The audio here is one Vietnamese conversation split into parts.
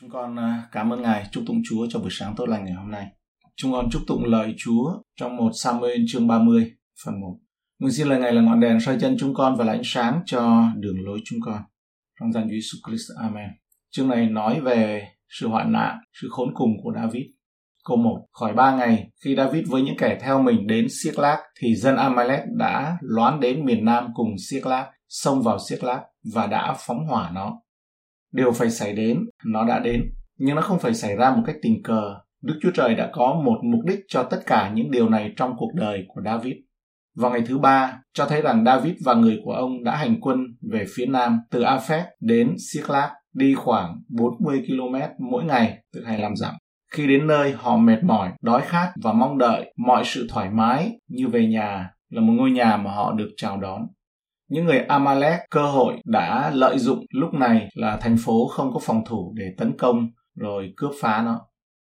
Chúng con à, cảm ơn Ngài, chúc tụng Chúa cho buổi sáng tốt lành ngày hôm nay. Chúng con chúc tụng lời Chúa trong một Samuel chương 30, phần 1. Nguyện xin lời Ngài là ngọn đèn soi chân chúng con và là ánh sáng cho đường lối chúng con. Trong danh Chúa Jesus Christ, Amen. Chương này nói về sự hoạn nạn, sự khốn cùng của David. Câu 1. Khỏi ba ngày, khi David với những kẻ theo mình đến Siếc Lác, thì dân Amalek đã loán đến miền Nam cùng Siếc Lác, xông vào Siếc Lác và đã phóng hỏa nó điều phải xảy đến nó đã đến nhưng nó không phải xảy ra một cách tình cờ đức chúa trời đã có một mục đích cho tất cả những điều này trong cuộc đời của david vào ngày thứ ba cho thấy rằng david và người của ông đã hành quân về phía nam từ afet đến Siklag đi khoảng 40 km mỗi ngày từ 25 dặm. Khi đến nơi họ mệt mỏi, đói khát và mong đợi mọi sự thoải mái như về nhà là một ngôi nhà mà họ được chào đón. Những người Amalek cơ hội đã lợi dụng lúc này là thành phố không có phòng thủ để tấn công rồi cướp phá nó.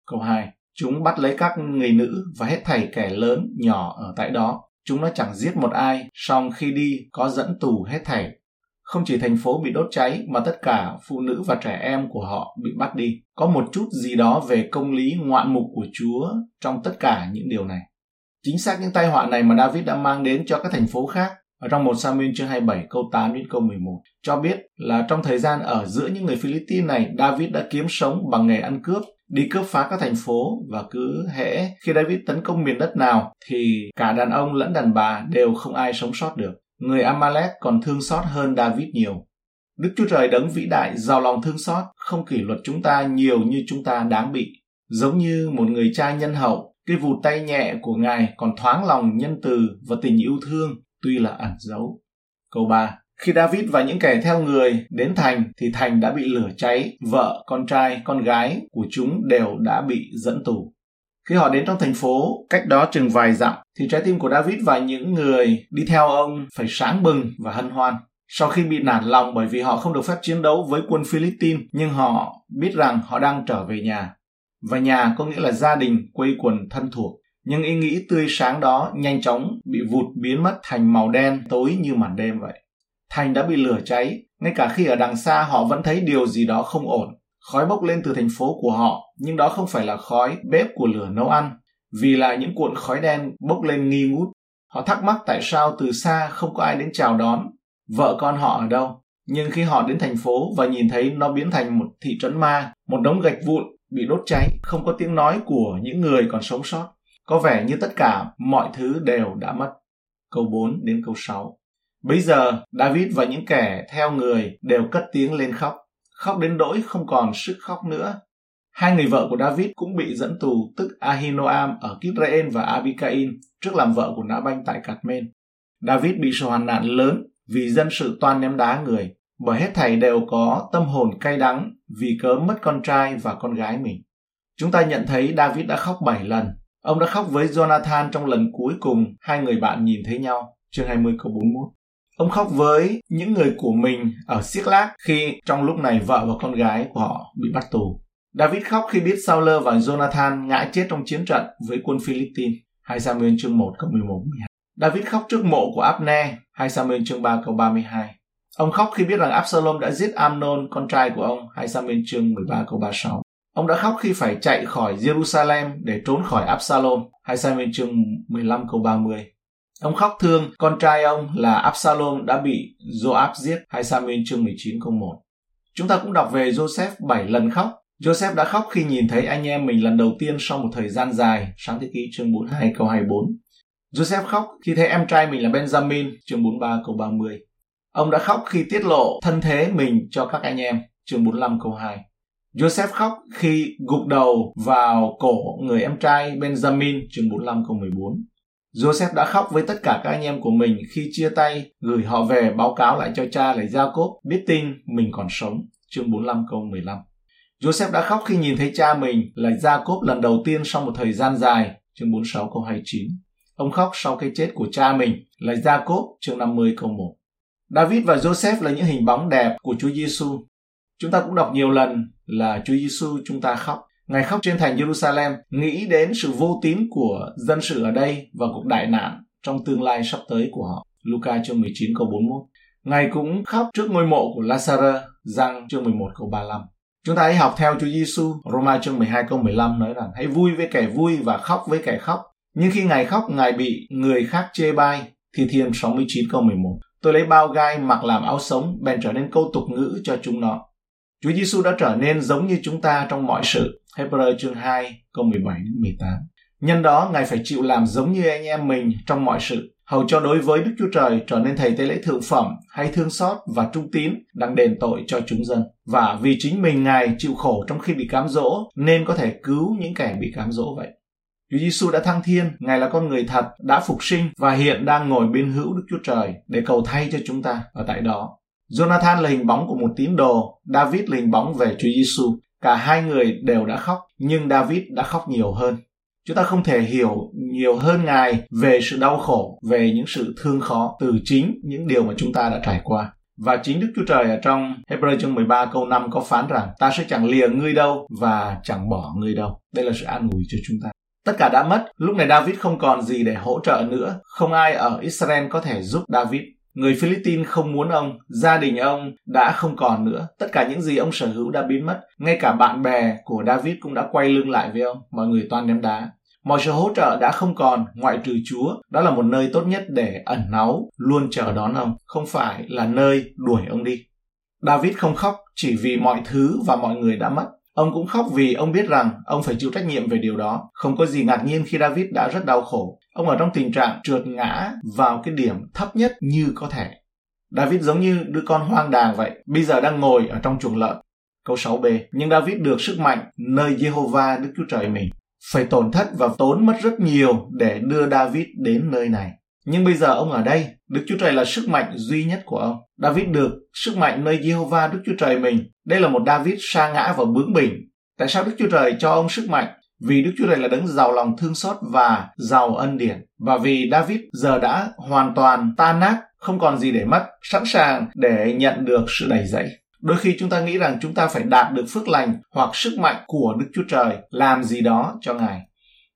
Câu 2. Chúng bắt lấy các người nữ và hết thảy kẻ lớn nhỏ ở tại đó. Chúng nó chẳng giết một ai, song khi đi có dẫn tù hết thảy. Không chỉ thành phố bị đốt cháy mà tất cả phụ nữ và trẻ em của họ bị bắt đi. Có một chút gì đó về công lý ngoạn mục của Chúa trong tất cả những điều này. Chính xác những tai họa này mà David đã mang đến cho các thành phố khác ở trong một Samuel chương 27 câu 8 đến câu 11 cho biết là trong thời gian ở giữa những người Philippines này, David đã kiếm sống bằng nghề ăn cướp, đi cướp phá các thành phố và cứ hễ khi David tấn công miền đất nào thì cả đàn ông lẫn đàn bà đều không ai sống sót được. Người Amalek còn thương xót hơn David nhiều. Đức Chúa Trời đấng vĩ đại, giàu lòng thương xót, không kỷ luật chúng ta nhiều như chúng ta đáng bị. Giống như một người cha nhân hậu, cái vụt tay nhẹ của Ngài còn thoáng lòng nhân từ và tình yêu thương tuy là ẩn giấu. Câu 3. Khi David và những kẻ theo người đến thành thì thành đã bị lửa cháy, vợ, con trai, con gái của chúng đều đã bị dẫn tù. Khi họ đến trong thành phố, cách đó chừng vài dặm, thì trái tim của David và những người đi theo ông phải sáng bừng và hân hoan. Sau khi bị nản lòng bởi vì họ không được phép chiến đấu với quân Philippines, nhưng họ biết rằng họ đang trở về nhà. Và nhà có nghĩa là gia đình, quây quần thân thuộc nhưng ý nghĩ tươi sáng đó nhanh chóng bị vụt biến mất thành màu đen tối như màn đêm vậy. Thành đã bị lửa cháy, ngay cả khi ở đằng xa họ vẫn thấy điều gì đó không ổn. Khói bốc lên từ thành phố của họ, nhưng đó không phải là khói bếp của lửa nấu ăn, vì là những cuộn khói đen bốc lên nghi ngút. Họ thắc mắc tại sao từ xa không có ai đến chào đón, vợ con họ ở đâu. Nhưng khi họ đến thành phố và nhìn thấy nó biến thành một thị trấn ma, một đống gạch vụn bị đốt cháy, không có tiếng nói của những người còn sống sót, có vẻ như tất cả mọi thứ đều đã mất. Câu 4 đến câu 6. Bây giờ, David và những kẻ theo người đều cất tiếng lên khóc. Khóc đến nỗi không còn sức khóc nữa. Hai người vợ của David cũng bị dẫn tù, tức Ahinoam ở Kisrael và Abikain, trước làm vợ của Nabanh tại Carmel. David bị sự hoàn nạn lớn vì dân sự toan ném đá người, bởi hết thảy đều có tâm hồn cay đắng vì cớ mất con trai và con gái mình. Chúng ta nhận thấy David đã khóc bảy lần, Ông đã khóc với Jonathan trong lần cuối cùng hai người bạn nhìn thấy nhau, chương 20 câu 41. Ông khóc với những người của mình ở Siklag khi trong lúc này vợ và con gái của họ bị bắt tù. David khóc khi biết Saul và Jonathan ngã chết trong chiến trận với quân Philippines. 2 Samuel chương 1 câu 11 12. David khóc trước mộ của Abner. 2 Samuel chương 3 câu 32. Ông khóc khi biết rằng Absalom đã giết Amnon, con trai của ông. 2 Samuel chương 13 câu 36. Ông đã khóc khi phải chạy khỏi Jerusalem để trốn khỏi Absalom. 2 bên chương 15 câu 30. Ông khóc thương con trai ông là Absalom đã bị Joab giết. 2 bên chương 19 câu 1. Chúng ta cũng đọc về Joseph 7 lần khóc. Joseph đã khóc khi nhìn thấy anh em mình lần đầu tiên sau một thời gian dài. Sáng thế ký chương 42 câu 24. Joseph khóc khi thấy em trai mình là Benjamin, chương 43 câu 30. Ông đã khóc khi tiết lộ thân thế mình cho các anh em, chương 45 câu 2. Joseph khóc khi gục đầu vào cổ người em trai Benjamin chương 45 câu 14. Joseph đã khóc với tất cả các anh em của mình khi chia tay, gửi họ về báo cáo lại cho cha là Jacob biết tin mình còn sống chương 45 câu 15. Joseph đã khóc khi nhìn thấy cha mình là Jacob lần đầu tiên sau một thời gian dài chương 46 câu 29. Ông khóc sau cái chết của cha mình là Jacob chương 50 câu 1. David và Joseph là những hình bóng đẹp của Chúa Giêsu Chúng ta cũng đọc nhiều lần là Chúa Giêsu chúng ta khóc. Ngài khóc trên thành Jerusalem, nghĩ đến sự vô tín của dân sự ở đây và cuộc đại nạn trong tương lai sắp tới của họ. Luca chương 19 câu 41. Ngài cũng khóc trước ngôi mộ của Lazarus, răng chương 11 câu 35. Chúng ta hãy học theo Chúa Giêsu. Roma chương 12 câu 15 nói rằng hãy vui với kẻ vui và khóc với kẻ khóc. Nhưng khi Ngài khóc, Ngài bị người khác chê bai. Thi Thiên 69 câu 11. Tôi lấy bao gai mặc làm áo sống, bèn trở nên câu tục ngữ cho chúng nó. Chúa Giêsu đã trở nên giống như chúng ta trong mọi sự. Hebrew chương 2 câu 17 đến 18. Nhân đó, Ngài phải chịu làm giống như anh em mình trong mọi sự, hầu cho đối với Đức Chúa Trời trở nên thầy tế lễ thượng phẩm hay thương xót và trung tín đang đền tội cho chúng dân. Và vì chính mình Ngài chịu khổ trong khi bị cám dỗ nên có thể cứu những kẻ bị cám dỗ vậy. Chúa Giêsu đã thăng thiên, Ngài là con người thật, đã phục sinh và hiện đang ngồi bên hữu Đức Chúa Trời để cầu thay cho chúng ta ở tại đó. Jonathan là hình bóng của một tín đồ, David là hình bóng về Chúa Giêsu. Cả hai người đều đã khóc, nhưng David đã khóc nhiều hơn. Chúng ta không thể hiểu nhiều hơn Ngài về sự đau khổ, về những sự thương khó từ chính những điều mà chúng ta đã trải qua. Và chính Đức Chúa Trời ở trong Hebrew chương 13 câu 5 có phán rằng ta sẽ chẳng lìa ngươi đâu và chẳng bỏ ngươi đâu. Đây là sự an ủi cho chúng ta. Tất cả đã mất, lúc này David không còn gì để hỗ trợ nữa. Không ai ở Israel có thể giúp David. Người Philippines không muốn ông, gia đình ông đã không còn nữa. Tất cả những gì ông sở hữu đã biến mất. Ngay cả bạn bè của David cũng đã quay lưng lại với ông. Mọi người toàn ném đá. Mọi sự hỗ trợ đã không còn, ngoại trừ Chúa. Đó là một nơi tốt nhất để ẩn náu, luôn chờ đón ông, không phải là nơi đuổi ông đi. David không khóc chỉ vì mọi thứ và mọi người đã mất. Ông cũng khóc vì ông biết rằng ông phải chịu trách nhiệm về điều đó. Không có gì ngạc nhiên khi David đã rất đau khổ. Ông ở trong tình trạng trượt ngã vào cái điểm thấp nhất như có thể. David giống như đứa con hoang đàng vậy, bây giờ đang ngồi ở trong chuồng lợn. Câu 6b, nhưng David được sức mạnh nơi Jehovah Đức Chúa Trời mình. Phải tổn thất và tốn mất rất nhiều để đưa David đến nơi này. Nhưng bây giờ ông ở đây, Đức Chúa Trời là sức mạnh duy nhất của ông. David được sức mạnh nơi Jehovah Đức Chúa Trời mình. Đây là một David sa ngã và bướng bỉnh. Tại sao Đức Chúa Trời cho ông sức mạnh? Vì Đức Chúa Trời là đấng giàu lòng thương xót và giàu ân điển. Và vì David giờ đã hoàn toàn tan nát, không còn gì để mất, sẵn sàng để nhận được sự đầy dẫy. Đôi khi chúng ta nghĩ rằng chúng ta phải đạt được phước lành hoặc sức mạnh của Đức Chúa Trời làm gì đó cho Ngài.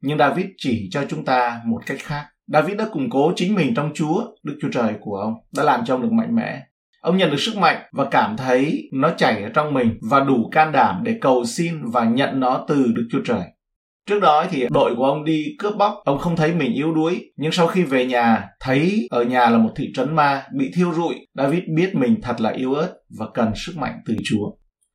Nhưng David chỉ cho chúng ta một cách khác. David đã củng cố chính mình trong Chúa, Đức Chúa Trời của ông, đã làm cho ông được mạnh mẽ. Ông nhận được sức mạnh và cảm thấy nó chảy ở trong mình và đủ can đảm để cầu xin và nhận nó từ Đức Chúa Trời. Trước đó thì đội của ông đi cướp bóc, ông không thấy mình yếu đuối. Nhưng sau khi về nhà, thấy ở nhà là một thị trấn ma, bị thiêu rụi, David biết mình thật là yếu ớt và cần sức mạnh từ Chúa.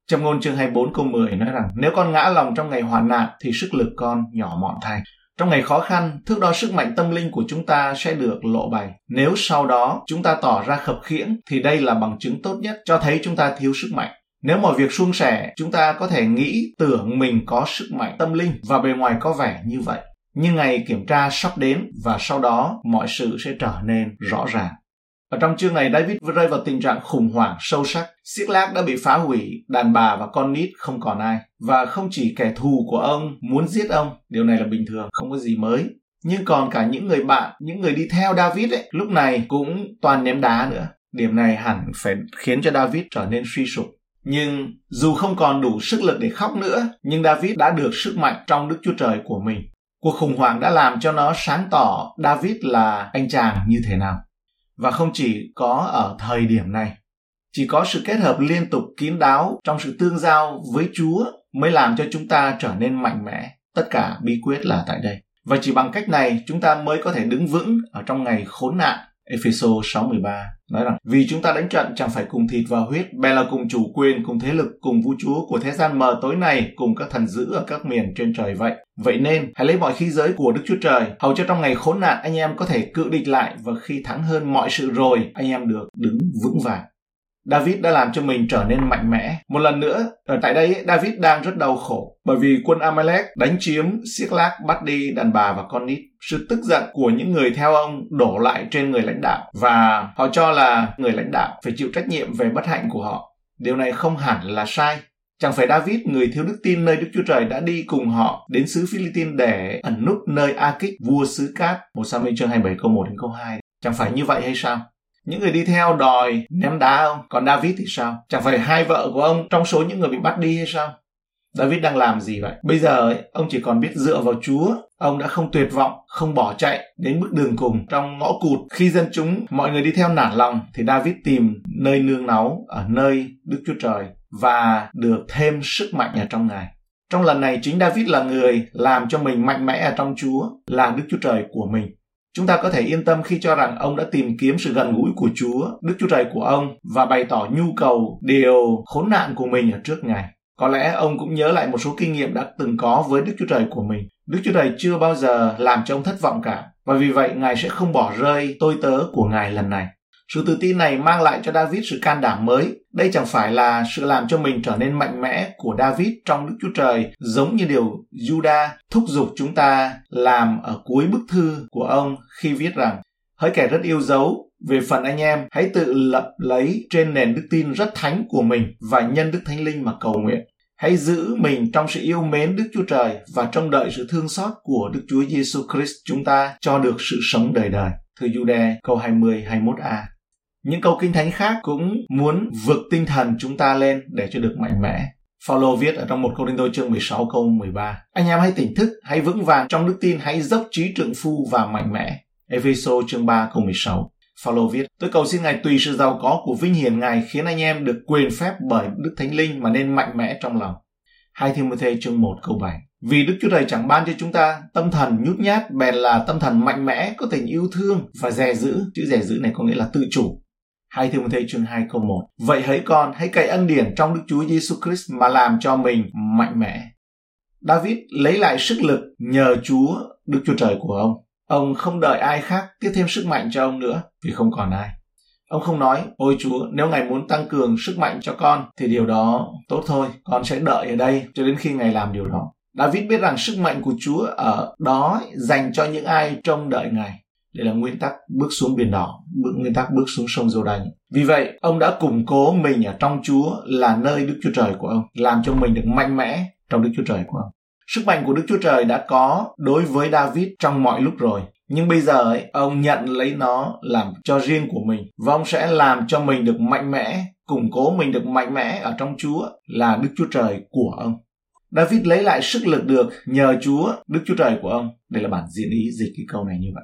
Trong ngôn chương 24 câu 10 nói rằng, nếu con ngã lòng trong ngày hoạn nạn thì sức lực con nhỏ mọn thay. Trong ngày khó khăn, thước đo sức mạnh tâm linh của chúng ta sẽ được lộ bày. Nếu sau đó chúng ta tỏ ra khập khiễng thì đây là bằng chứng tốt nhất cho thấy chúng ta thiếu sức mạnh. Nếu mọi việc suôn sẻ, chúng ta có thể nghĩ tưởng mình có sức mạnh tâm linh và bề ngoài có vẻ như vậy. Nhưng ngày kiểm tra sắp đến và sau đó mọi sự sẽ trở nên rõ ràng. Ở trong chương này, David rơi vào tình trạng khủng hoảng sâu sắc. Siếc lác đã bị phá hủy, đàn bà và con nít không còn ai. Và không chỉ kẻ thù của ông muốn giết ông, điều này là bình thường, không có gì mới. Nhưng còn cả những người bạn, những người đi theo David ấy, lúc này cũng toàn ném đá nữa. Điểm này hẳn phải khiến cho David trở nên suy sụp. Nhưng dù không còn đủ sức lực để khóc nữa, nhưng David đã được sức mạnh trong Đức Chúa Trời của mình. Cuộc khủng hoảng đã làm cho nó sáng tỏ David là anh chàng như thế nào. Và không chỉ có ở thời điểm này, chỉ có sự kết hợp liên tục kín đáo trong sự tương giao với Chúa mới làm cho chúng ta trở nên mạnh mẽ. Tất cả bí quyết là tại đây. Và chỉ bằng cách này chúng ta mới có thể đứng vững ở trong ngày khốn nạn Ephesos 6:13 nói rằng vì chúng ta đánh trận chẳng phải cùng thịt và huyết, bèn là cùng chủ quyền, cùng thế lực, cùng vũ chúa của thế gian mờ tối này, cùng các thần dữ ở các miền trên trời vậy. Vậy nên, hãy lấy mọi khí giới của Đức Chúa Trời, hầu cho trong ngày khốn nạn anh em có thể cự địch lại và khi thắng hơn mọi sự rồi, anh em được đứng vững vàng. David đã làm cho mình trở nên mạnh mẽ. Một lần nữa, ở tại đây David đang rất đau khổ bởi vì quân Amalek đánh chiếm Siklag bắt đi đàn bà và con nít. Sự tức giận của những người theo ông đổ lại trên người lãnh đạo và họ cho là người lãnh đạo phải chịu trách nhiệm về bất hạnh của họ. Điều này không hẳn là sai. Chẳng phải David, người thiếu đức tin nơi Đức Chúa Trời đã đi cùng họ đến xứ Philippines để ẩn núp nơi A-kích, vua xứ Cát, một Samuel chương 27 câu 1 đến câu 2. Chẳng phải như vậy hay sao? Những người đi theo đòi ném đá ông. Còn David thì sao? Chẳng phải hai vợ của ông trong số những người bị bắt đi hay sao? David đang làm gì vậy? Bây giờ ấy, ông chỉ còn biết dựa vào Chúa. Ông đã không tuyệt vọng, không bỏ chạy đến bước đường cùng trong ngõ cụt. Khi dân chúng, mọi người đi theo nản lòng, thì David tìm nơi nương náu ở nơi Đức Chúa Trời. và được thêm sức mạnh ở trong Ngài. Trong lần này chính David là người làm cho mình mạnh mẽ ở trong Chúa, là Đức Chúa Trời của mình. Chúng ta có thể yên tâm khi cho rằng ông đã tìm kiếm sự gần gũi của Chúa, Đức Chúa Trời của ông và bày tỏ nhu cầu, điều khốn nạn của mình ở trước Ngài. Có lẽ ông cũng nhớ lại một số kinh nghiệm đã từng có với Đức Chúa Trời của mình. Đức Chúa Trời chưa bao giờ làm cho ông thất vọng cả, và vì vậy Ngài sẽ không bỏ rơi tôi tớ của Ngài lần này. Sự tự tin này mang lại cho David sự can đảm mới. Đây chẳng phải là sự làm cho mình trở nên mạnh mẽ của David trong Đức Chúa Trời, giống như điều Judah thúc giục chúng ta làm ở cuối bức thư của ông khi viết rằng Hỡi kẻ rất yêu dấu, về phần anh em, hãy tự lập lấy trên nền đức tin rất thánh của mình và nhân Đức Thánh Linh mà cầu nguyện. Hãy giữ mình trong sự yêu mến Đức Chúa Trời và trông đợi sự thương xót của Đức Chúa Giêsu Christ chúng ta cho được sự sống đời đời. Thư Jude câu 20 21a. Những câu kinh thánh khác cũng muốn vượt tinh thần chúng ta lên để cho được mạnh mẽ. Phaolô viết ở trong một câu Đinh Tô chương 16 câu 13. Anh em hãy tỉnh thức, hãy vững vàng trong đức tin, hãy dốc trí trượng phu và mạnh mẽ. Epheso chương 3 câu 16. Phaolô viết, tôi cầu xin Ngài tùy sự giàu có của vinh hiển Ngài khiến anh em được quyền phép bởi Đức Thánh Linh mà nên mạnh mẽ trong lòng. 2 Timothy chương 1 câu 7. Vì Đức Chúa Trời chẳng ban cho chúng ta tâm thần nhút nhát bèn là tâm thần mạnh mẽ, có tình yêu thương và dè giữ. Chữ dè giữ này có nghĩa là tự chủ. 2 Timothy chương 2 câu 1. Vậy hãy con, hãy cậy ân điển trong Đức Chúa Giêsu Christ mà làm cho mình mạnh mẽ. David lấy lại sức lực nhờ Chúa, Đức Chúa Trời của ông. Ông không đợi ai khác tiếp thêm sức mạnh cho ông nữa vì không còn ai. Ông không nói, ôi Chúa, nếu Ngài muốn tăng cường sức mạnh cho con thì điều đó tốt thôi, con sẽ đợi ở đây cho đến khi Ngài làm điều đó. David biết rằng sức mạnh của Chúa ở đó dành cho những ai trông đợi Ngài. Đây là nguyên tắc bước xuống biển đỏ, bước nguyên tắc bước xuống sông Giô đành. Vì vậy, ông đã củng cố mình ở trong Chúa là nơi Đức Chúa Trời của ông, làm cho mình được mạnh mẽ trong Đức Chúa Trời của ông. Sức mạnh của Đức Chúa Trời đã có đối với David trong mọi lúc rồi. Nhưng bây giờ ấy, ông nhận lấy nó làm cho riêng của mình và ông sẽ làm cho mình được mạnh mẽ, củng cố mình được mạnh mẽ ở trong Chúa là Đức Chúa Trời của ông. David lấy lại sức lực được nhờ Chúa, Đức Chúa Trời của ông. Đây là bản diễn ý dịch cái câu này như vậy.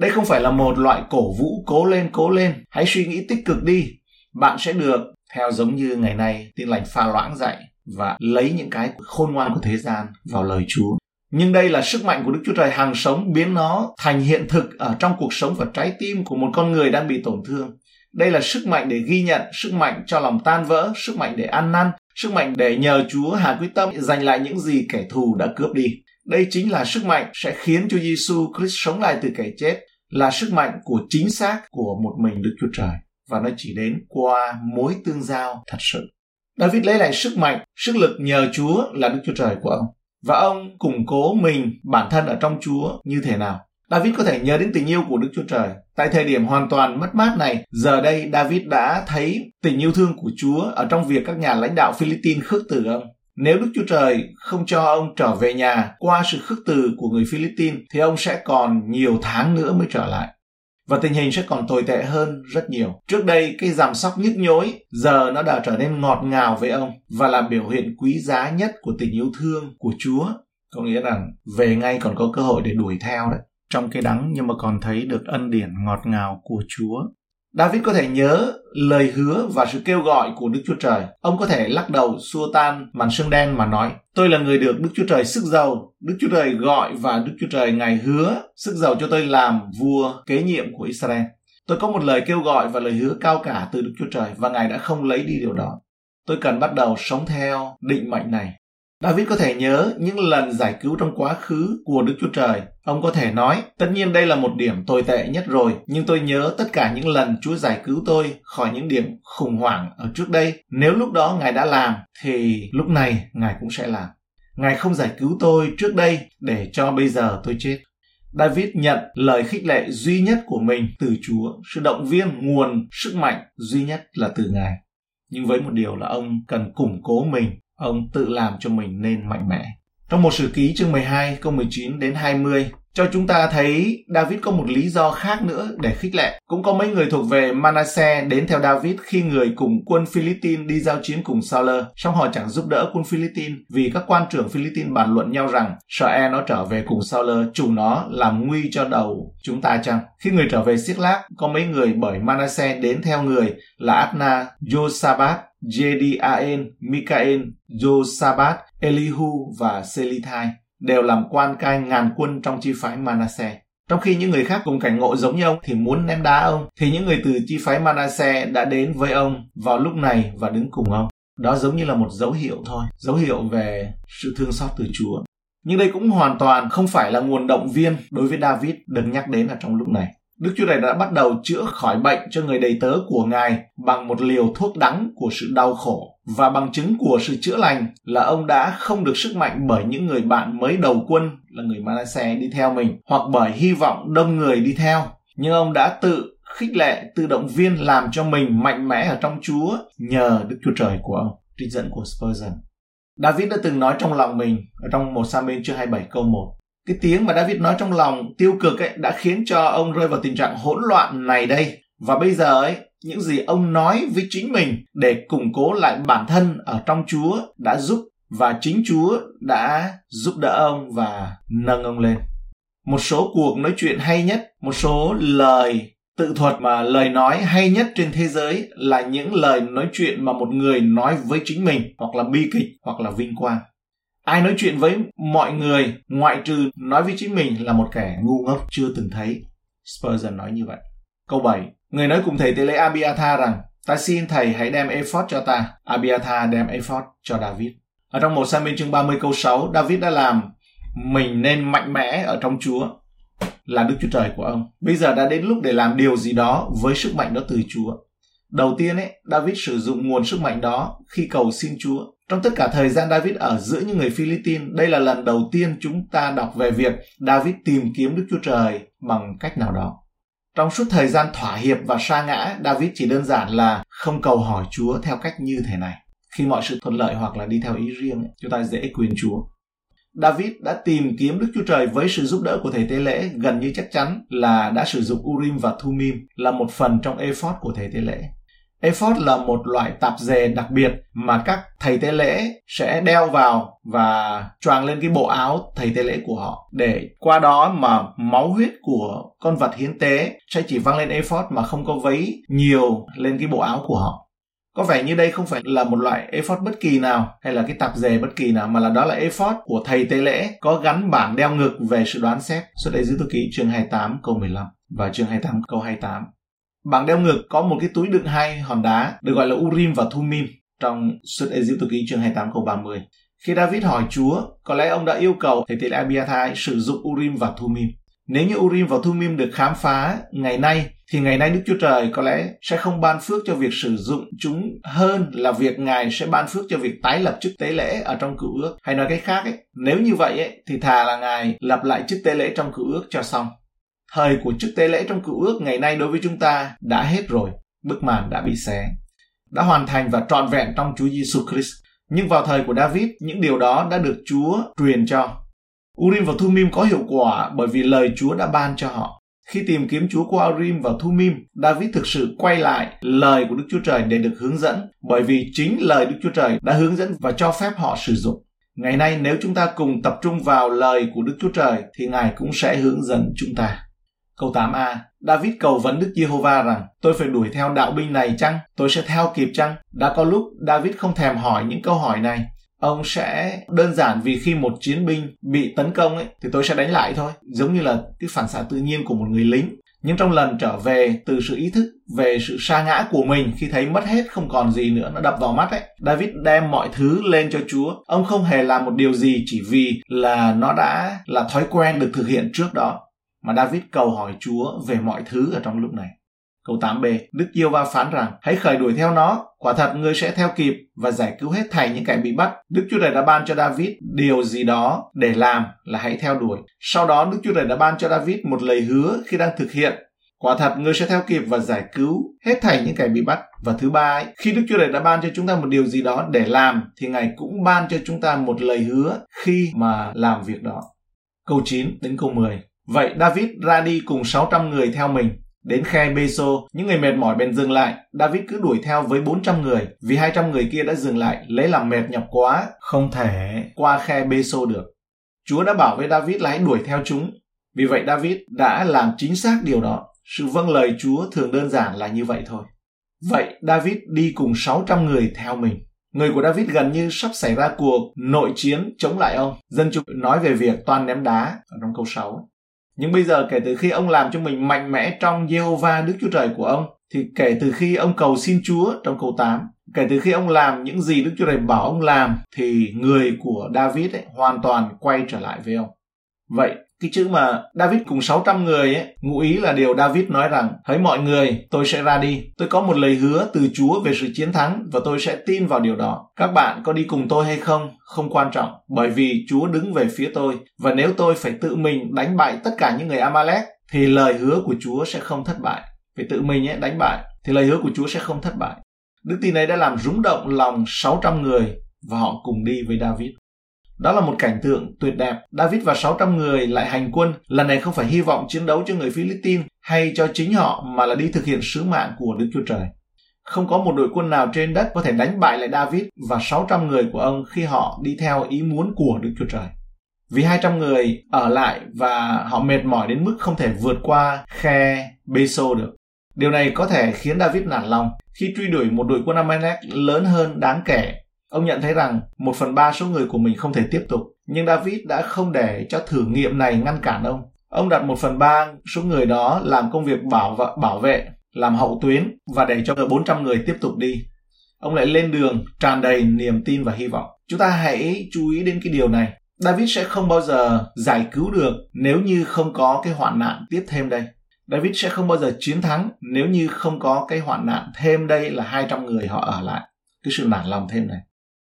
Đây không phải là một loại cổ vũ cố lên cố lên, hãy suy nghĩ tích cực đi. Bạn sẽ được theo giống như ngày nay tin lành pha loãng dạy và lấy những cái khôn ngoan của thế gian vào lời Chúa. Nhưng đây là sức mạnh của Đức Chúa Trời hàng sống biến nó thành hiện thực ở trong cuộc sống và trái tim của một con người đang bị tổn thương. Đây là sức mạnh để ghi nhận, sức mạnh cho lòng tan vỡ, sức mạnh để ăn năn, sức mạnh để nhờ Chúa hạ quyết tâm giành lại những gì kẻ thù đã cướp đi. Đây chính là sức mạnh sẽ khiến cho Giêsu Christ sống lại từ kẻ chết, là sức mạnh của chính xác của một mình Đức Chúa Trời và nó chỉ đến qua mối tương giao thật sự. David lấy lại sức mạnh, sức lực nhờ Chúa là Đức Chúa Trời của ông. Và ông củng cố mình, bản thân ở trong Chúa như thế nào? David có thể nhớ đến tình yêu của Đức Chúa Trời. Tại thời điểm hoàn toàn mất mát này, giờ đây David đã thấy tình yêu thương của Chúa ở trong việc các nhà lãnh đạo Philippines khước từ ông. Nếu Đức Chúa Trời không cho ông trở về nhà qua sự khước từ của người Philippines thì ông sẽ còn nhiều tháng nữa mới trở lại và tình hình sẽ còn tồi tệ hơn rất nhiều. Trước đây, cái giảm sóc nhức nhối, giờ nó đã trở nên ngọt ngào với ông và là biểu hiện quý giá nhất của tình yêu thương của Chúa. Có nghĩa rằng về ngay còn có cơ hội để đuổi theo đấy. Trong cái đắng nhưng mà còn thấy được ân điển ngọt ngào của Chúa. David có thể nhớ lời hứa và sự kêu gọi của Đức Chúa Trời. Ông có thể lắc đầu xua tan màn sương đen mà nói, tôi là người được Đức Chúa Trời sức giàu. Đức Chúa Trời gọi và Đức Chúa Trời ngài hứa sức giàu cho tôi làm vua kế nhiệm của Israel. Tôi có một lời kêu gọi và lời hứa cao cả từ Đức Chúa Trời và ngài đã không lấy đi điều đó. Tôi cần bắt đầu sống theo định mệnh này. David có thể nhớ những lần giải cứu trong quá khứ của Đức Chúa Trời. Ông có thể nói, tất nhiên đây là một điểm tồi tệ nhất rồi, nhưng tôi nhớ tất cả những lần Chúa giải cứu tôi khỏi những điểm khủng hoảng ở trước đây. Nếu lúc đó Ngài đã làm, thì lúc này Ngài cũng sẽ làm. Ngài không giải cứu tôi trước đây để cho bây giờ tôi chết. David nhận lời khích lệ duy nhất của mình từ Chúa, sự động viên, nguồn, sức mạnh duy nhất là từ Ngài. Nhưng với một điều là ông cần củng cố mình ông tự làm cho mình nên mạnh mẽ. Trong một sử ký chương 12 câu 19 đến 20, cho chúng ta thấy David có một lý do khác nữa để khích lệ. Cũng có mấy người thuộc về Manasseh đến theo David khi người cùng quân Philippines đi giao chiến cùng Saul, song họ chẳng giúp đỡ quân Philippines vì các quan trưởng Philippines bàn luận nhau rằng sợ e nó trở về cùng Saul, chủ nó làm nguy cho đầu chúng ta chăng? Khi người trở về Siết-lác, có mấy người bởi Manasseh đến theo người là Adna, Josabat, Jediael, Mikael, Josabat, Elihu và Selithai đều làm quan cai ngàn quân trong chi phái Manasseh. Trong khi những người khác cùng cảnh ngộ giống như ông thì muốn ném đá ông, thì những người từ chi phái Manasseh đã đến với ông vào lúc này và đứng cùng ông. Đó giống như là một dấu hiệu thôi, dấu hiệu về sự thương xót từ Chúa. Nhưng đây cũng hoàn toàn không phải là nguồn động viên đối với David được nhắc đến ở trong lúc này. Đức Chúa Trời đã bắt đầu chữa khỏi bệnh cho người đầy tớ của Ngài bằng một liều thuốc đắng của sự đau khổ. Và bằng chứng của sự chữa lành là ông đã không được sức mạnh bởi những người bạn mới đầu quân là người Manasseh đi theo mình hoặc bởi hy vọng đông người đi theo. Nhưng ông đã tự khích lệ, tự động viên làm cho mình mạnh mẽ ở trong Chúa nhờ Đức Chúa Trời của ông. Trích dẫn của Spurgeon. David đã từng nói trong lòng mình ở trong một Samuel chương 27 câu 1 cái tiếng mà David nói trong lòng tiêu cực ấy đã khiến cho ông rơi vào tình trạng hỗn loạn này đây và bây giờ ấy những gì ông nói với chính mình để củng cố lại bản thân ở trong Chúa đã giúp và chính Chúa đã giúp đỡ ông và nâng ông lên. Một số cuộc nói chuyện hay nhất, một số lời tự thuật mà lời nói hay nhất trên thế giới là những lời nói chuyện mà một người nói với chính mình hoặc là bi kịch hoặc là vinh quang ai nói chuyện với mọi người, ngoại trừ nói với chính mình là một kẻ ngu ngốc chưa từng thấy. Spurgeon nói như vậy. Câu 7 người nói cùng thầy tế lễ Abiathar rằng, ta xin thầy hãy đem ephod cho ta. Abiathar đem ephod cho David. Ở trong một Samuel chương 30 câu 6 David đã làm mình nên mạnh mẽ ở trong Chúa, là Đức Chúa Trời của ông. Bây giờ đã đến lúc để làm điều gì đó với sức mạnh đó từ Chúa. Đầu tiên ấy, David sử dụng nguồn sức mạnh đó khi cầu xin Chúa. Trong tất cả thời gian David ở giữa những người Philippines, đây là lần đầu tiên chúng ta đọc về việc David tìm kiếm Đức Chúa Trời bằng cách nào đó. Trong suốt thời gian thỏa hiệp và sa ngã, David chỉ đơn giản là không cầu hỏi Chúa theo cách như thế này. Khi mọi sự thuận lợi hoặc là đi theo ý riêng, chúng ta dễ quyền Chúa. David đã tìm kiếm Đức Chúa Trời với sự giúp đỡ của thầy tế lễ gần như chắc chắn là đã sử dụng Urim và Thumim là một phần trong ephod của thầy tế lễ. Ephod là một loại tạp dề đặc biệt mà các thầy tế lễ sẽ đeo vào và choàng lên cái bộ áo thầy tế lễ của họ để qua đó mà máu huyết của con vật hiến tế sẽ chỉ văng lên ephod mà không có vấy nhiều lên cái bộ áo của họ. Có vẻ như đây không phải là một loại ephod bất kỳ nào hay là cái tạp dề bất kỳ nào, mà là đó là ephod của thầy tế lễ có gắn bảng đeo ngực về sự đoán xét. Xuất đây giữ tôi ký chương 28 câu 15 và chương 28 câu 28. Bảng đeo ngực có một cái túi đựng hai hòn đá được gọi là Urim và Thumim trong xuất Ai Tự ký chương 28 câu 30. Khi David hỏi Chúa, có lẽ ông đã yêu cầu thầy tế lễ Abiathar sử dụng Urim và Thumim. Nếu như Urim và Thumim được khám phá ngày nay, thì ngày nay Đức Chúa Trời có lẽ sẽ không ban phước cho việc sử dụng chúng hơn là việc Ngài sẽ ban phước cho việc tái lập chức tế lễ ở trong cựu ước. Hay nói cách khác ấy, nếu như vậy ấy, thì thà là Ngài lập lại chức tế lễ trong cựu ước cho xong. Thời của chức tế lễ trong cựu ước ngày nay đối với chúng ta đã hết rồi. Bức màn đã bị xé. Đã hoàn thành và trọn vẹn trong Chúa Giêsu Christ. Nhưng vào thời của David, những điều đó đã được Chúa truyền cho. Urim và Thumim có hiệu quả bởi vì lời Chúa đã ban cho họ. Khi tìm kiếm Chúa qua Urim và Thumim, David thực sự quay lại lời của Đức Chúa Trời để được hướng dẫn, bởi vì chính lời Đức Chúa Trời đã hướng dẫn và cho phép họ sử dụng. Ngày nay nếu chúng ta cùng tập trung vào lời của Đức Chúa Trời thì Ngài cũng sẽ hướng dẫn chúng ta. Câu 8a, David cầu vấn Đức Giê-hô-va rằng, tôi phải đuổi theo đạo binh này chăng? Tôi sẽ theo kịp chăng? Đã có lúc David không thèm hỏi những câu hỏi này. Ông sẽ đơn giản vì khi một chiến binh bị tấn công ấy, thì tôi sẽ đánh lại thôi. Giống như là cái phản xạ tự nhiên của một người lính. Nhưng trong lần trở về từ sự ý thức về sự sa ngã của mình khi thấy mất hết không còn gì nữa nó đập vào mắt ấy, David đem mọi thứ lên cho Chúa. Ông không hề làm một điều gì chỉ vì là nó đã là thói quen được thực hiện trước đó mà David cầu hỏi Chúa về mọi thứ ở trong lúc này. Câu 8b, Đức Diêu Va phán rằng, hãy khởi đuổi theo nó, quả thật ngươi sẽ theo kịp và giải cứu hết thảy những kẻ bị bắt. Đức Chúa Trời đã ban cho David điều gì đó để làm là hãy theo đuổi. Sau đó Đức Chúa Trời đã ban cho David một lời hứa khi đang thực hiện. Quả thật ngươi sẽ theo kịp và giải cứu hết thảy những kẻ bị bắt. Và thứ ba, ấy, khi Đức Chúa Trời đã ban cho chúng ta một điều gì đó để làm thì Ngài cũng ban cho chúng ta một lời hứa khi mà làm việc đó. Câu 9 đến câu 10 Vậy David ra đi cùng 600 người theo mình. Đến khe Beso, những người mệt mỏi bèn dừng lại. David cứ đuổi theo với 400 người, vì 200 người kia đã dừng lại, lấy làm mệt nhọc quá, không thể qua khe Beso được. Chúa đã bảo với David là hãy đuổi theo chúng. Vì vậy David đã làm chính xác điều đó. Sự vâng lời Chúa thường đơn giản là như vậy thôi. Vậy David đi cùng 600 người theo mình. Người của David gần như sắp xảy ra cuộc nội chiến chống lại ông. Dân chúng nói về việc toàn ném đá ở trong câu 6. Nhưng bây giờ kể từ khi ông làm cho mình mạnh mẽ trong Jehovah Đức Chúa Trời của ông, thì kể từ khi ông cầu xin Chúa trong câu 8, kể từ khi ông làm những gì Đức Chúa Trời bảo ông làm, thì người của David ấy, hoàn toàn quay trở lại với ông. Vậy, cái chữ mà David cùng 600 người ấy, ngụ ý là điều David nói rằng, hỡi mọi người, tôi sẽ ra đi. Tôi có một lời hứa từ Chúa về sự chiến thắng và tôi sẽ tin vào điều đó. Các bạn có đi cùng tôi hay không? Không quan trọng, bởi vì Chúa đứng về phía tôi và nếu tôi phải tự mình đánh bại tất cả những người Amalek thì lời hứa của Chúa sẽ không thất bại. Phải tự mình ấy, đánh bại thì lời hứa của Chúa sẽ không thất bại. Đức tin ấy đã làm rúng động lòng 600 người và họ cùng đi với David. Đó là một cảnh tượng tuyệt đẹp. David và 600 người lại hành quân, lần này không phải hy vọng chiến đấu cho người Philippines hay cho chính họ mà là đi thực hiện sứ mạng của Đức Chúa Trời. Không có một đội quân nào trên đất có thể đánh bại lại David và 600 người của ông khi họ đi theo ý muốn của Đức Chúa Trời. Vì 200 người ở lại và họ mệt mỏi đến mức không thể vượt qua khe Beso được. Điều này có thể khiến David nản lòng khi truy đuổi một đội quân Amalek lớn hơn đáng kể Ông nhận thấy rằng một phần ba số người của mình không thể tiếp tục, nhưng David đã không để cho thử nghiệm này ngăn cản ông. Ông đặt một phần ba số người đó làm công việc bảo vệ, bảo vệ, làm hậu tuyến và để cho 400 người tiếp tục đi. Ông lại lên đường tràn đầy niềm tin và hy vọng. Chúng ta hãy chú ý đến cái điều này. David sẽ không bao giờ giải cứu được nếu như không có cái hoạn nạn tiếp thêm đây. David sẽ không bao giờ chiến thắng nếu như không có cái hoạn nạn thêm đây là 200 người họ ở lại. Cái sự nản lòng thêm này.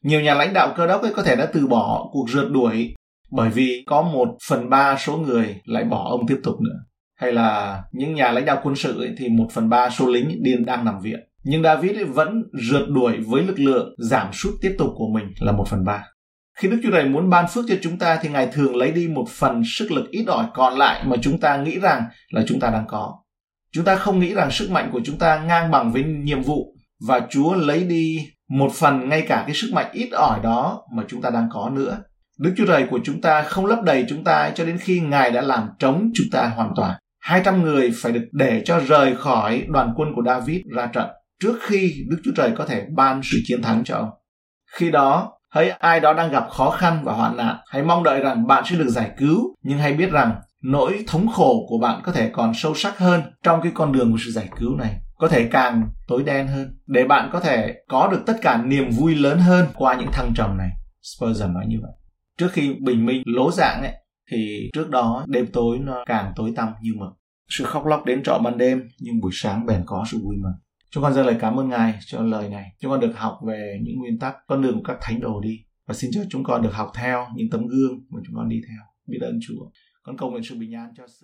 Nhiều nhà lãnh đạo cơ đốc ấy có thể đã từ bỏ cuộc rượt đuổi bởi vì có một phần ba số người lại bỏ ông tiếp tục nữa. Hay là những nhà lãnh đạo quân sự ấy, thì một phần ba số lính điên đang nằm viện. Nhưng David ấy vẫn rượt đuổi với lực lượng giảm sút tiếp tục của mình là một phần ba. Khi Đức Chúa Trời muốn ban phước cho chúng ta thì Ngài thường lấy đi một phần sức lực ít ỏi còn lại mà chúng ta nghĩ rằng là chúng ta đang có. Chúng ta không nghĩ rằng sức mạnh của chúng ta ngang bằng với nhiệm vụ và Chúa lấy đi một phần ngay cả cái sức mạnh ít ỏi đó mà chúng ta đang có nữa. Đức Chúa Trời của chúng ta không lấp đầy chúng ta cho đến khi Ngài đã làm trống chúng ta hoàn toàn. 200 người phải được để cho rời khỏi đoàn quân của David ra trận trước khi Đức Chúa Trời có thể ban sự chiến thắng cho ông. Khi đó, hãy ai đó đang gặp khó khăn và hoạn nạn, hãy mong đợi rằng bạn sẽ được giải cứu, nhưng hãy biết rằng nỗi thống khổ của bạn có thể còn sâu sắc hơn trong cái con đường của sự giải cứu này có thể càng tối đen hơn, để bạn có thể có được tất cả niềm vui lớn hơn qua những thăng trầm này. Spurgeon nói như vậy. Trước khi bình minh lố dạng ấy, thì trước đó đêm tối nó càng tối tăm như mực. Sự khóc lóc đến trọ ban đêm, nhưng buổi sáng bèn có sự vui mừng. Chúng con dâng lời cảm ơn ngài cho lời này. Chúng con được học về những nguyên tắc con đường của các thánh đồ đi. Và xin cho chúng con được học theo những tấm gương mà chúng con đi theo. Biết ơn chúa. Con cầu nguyện sự bình an cho sự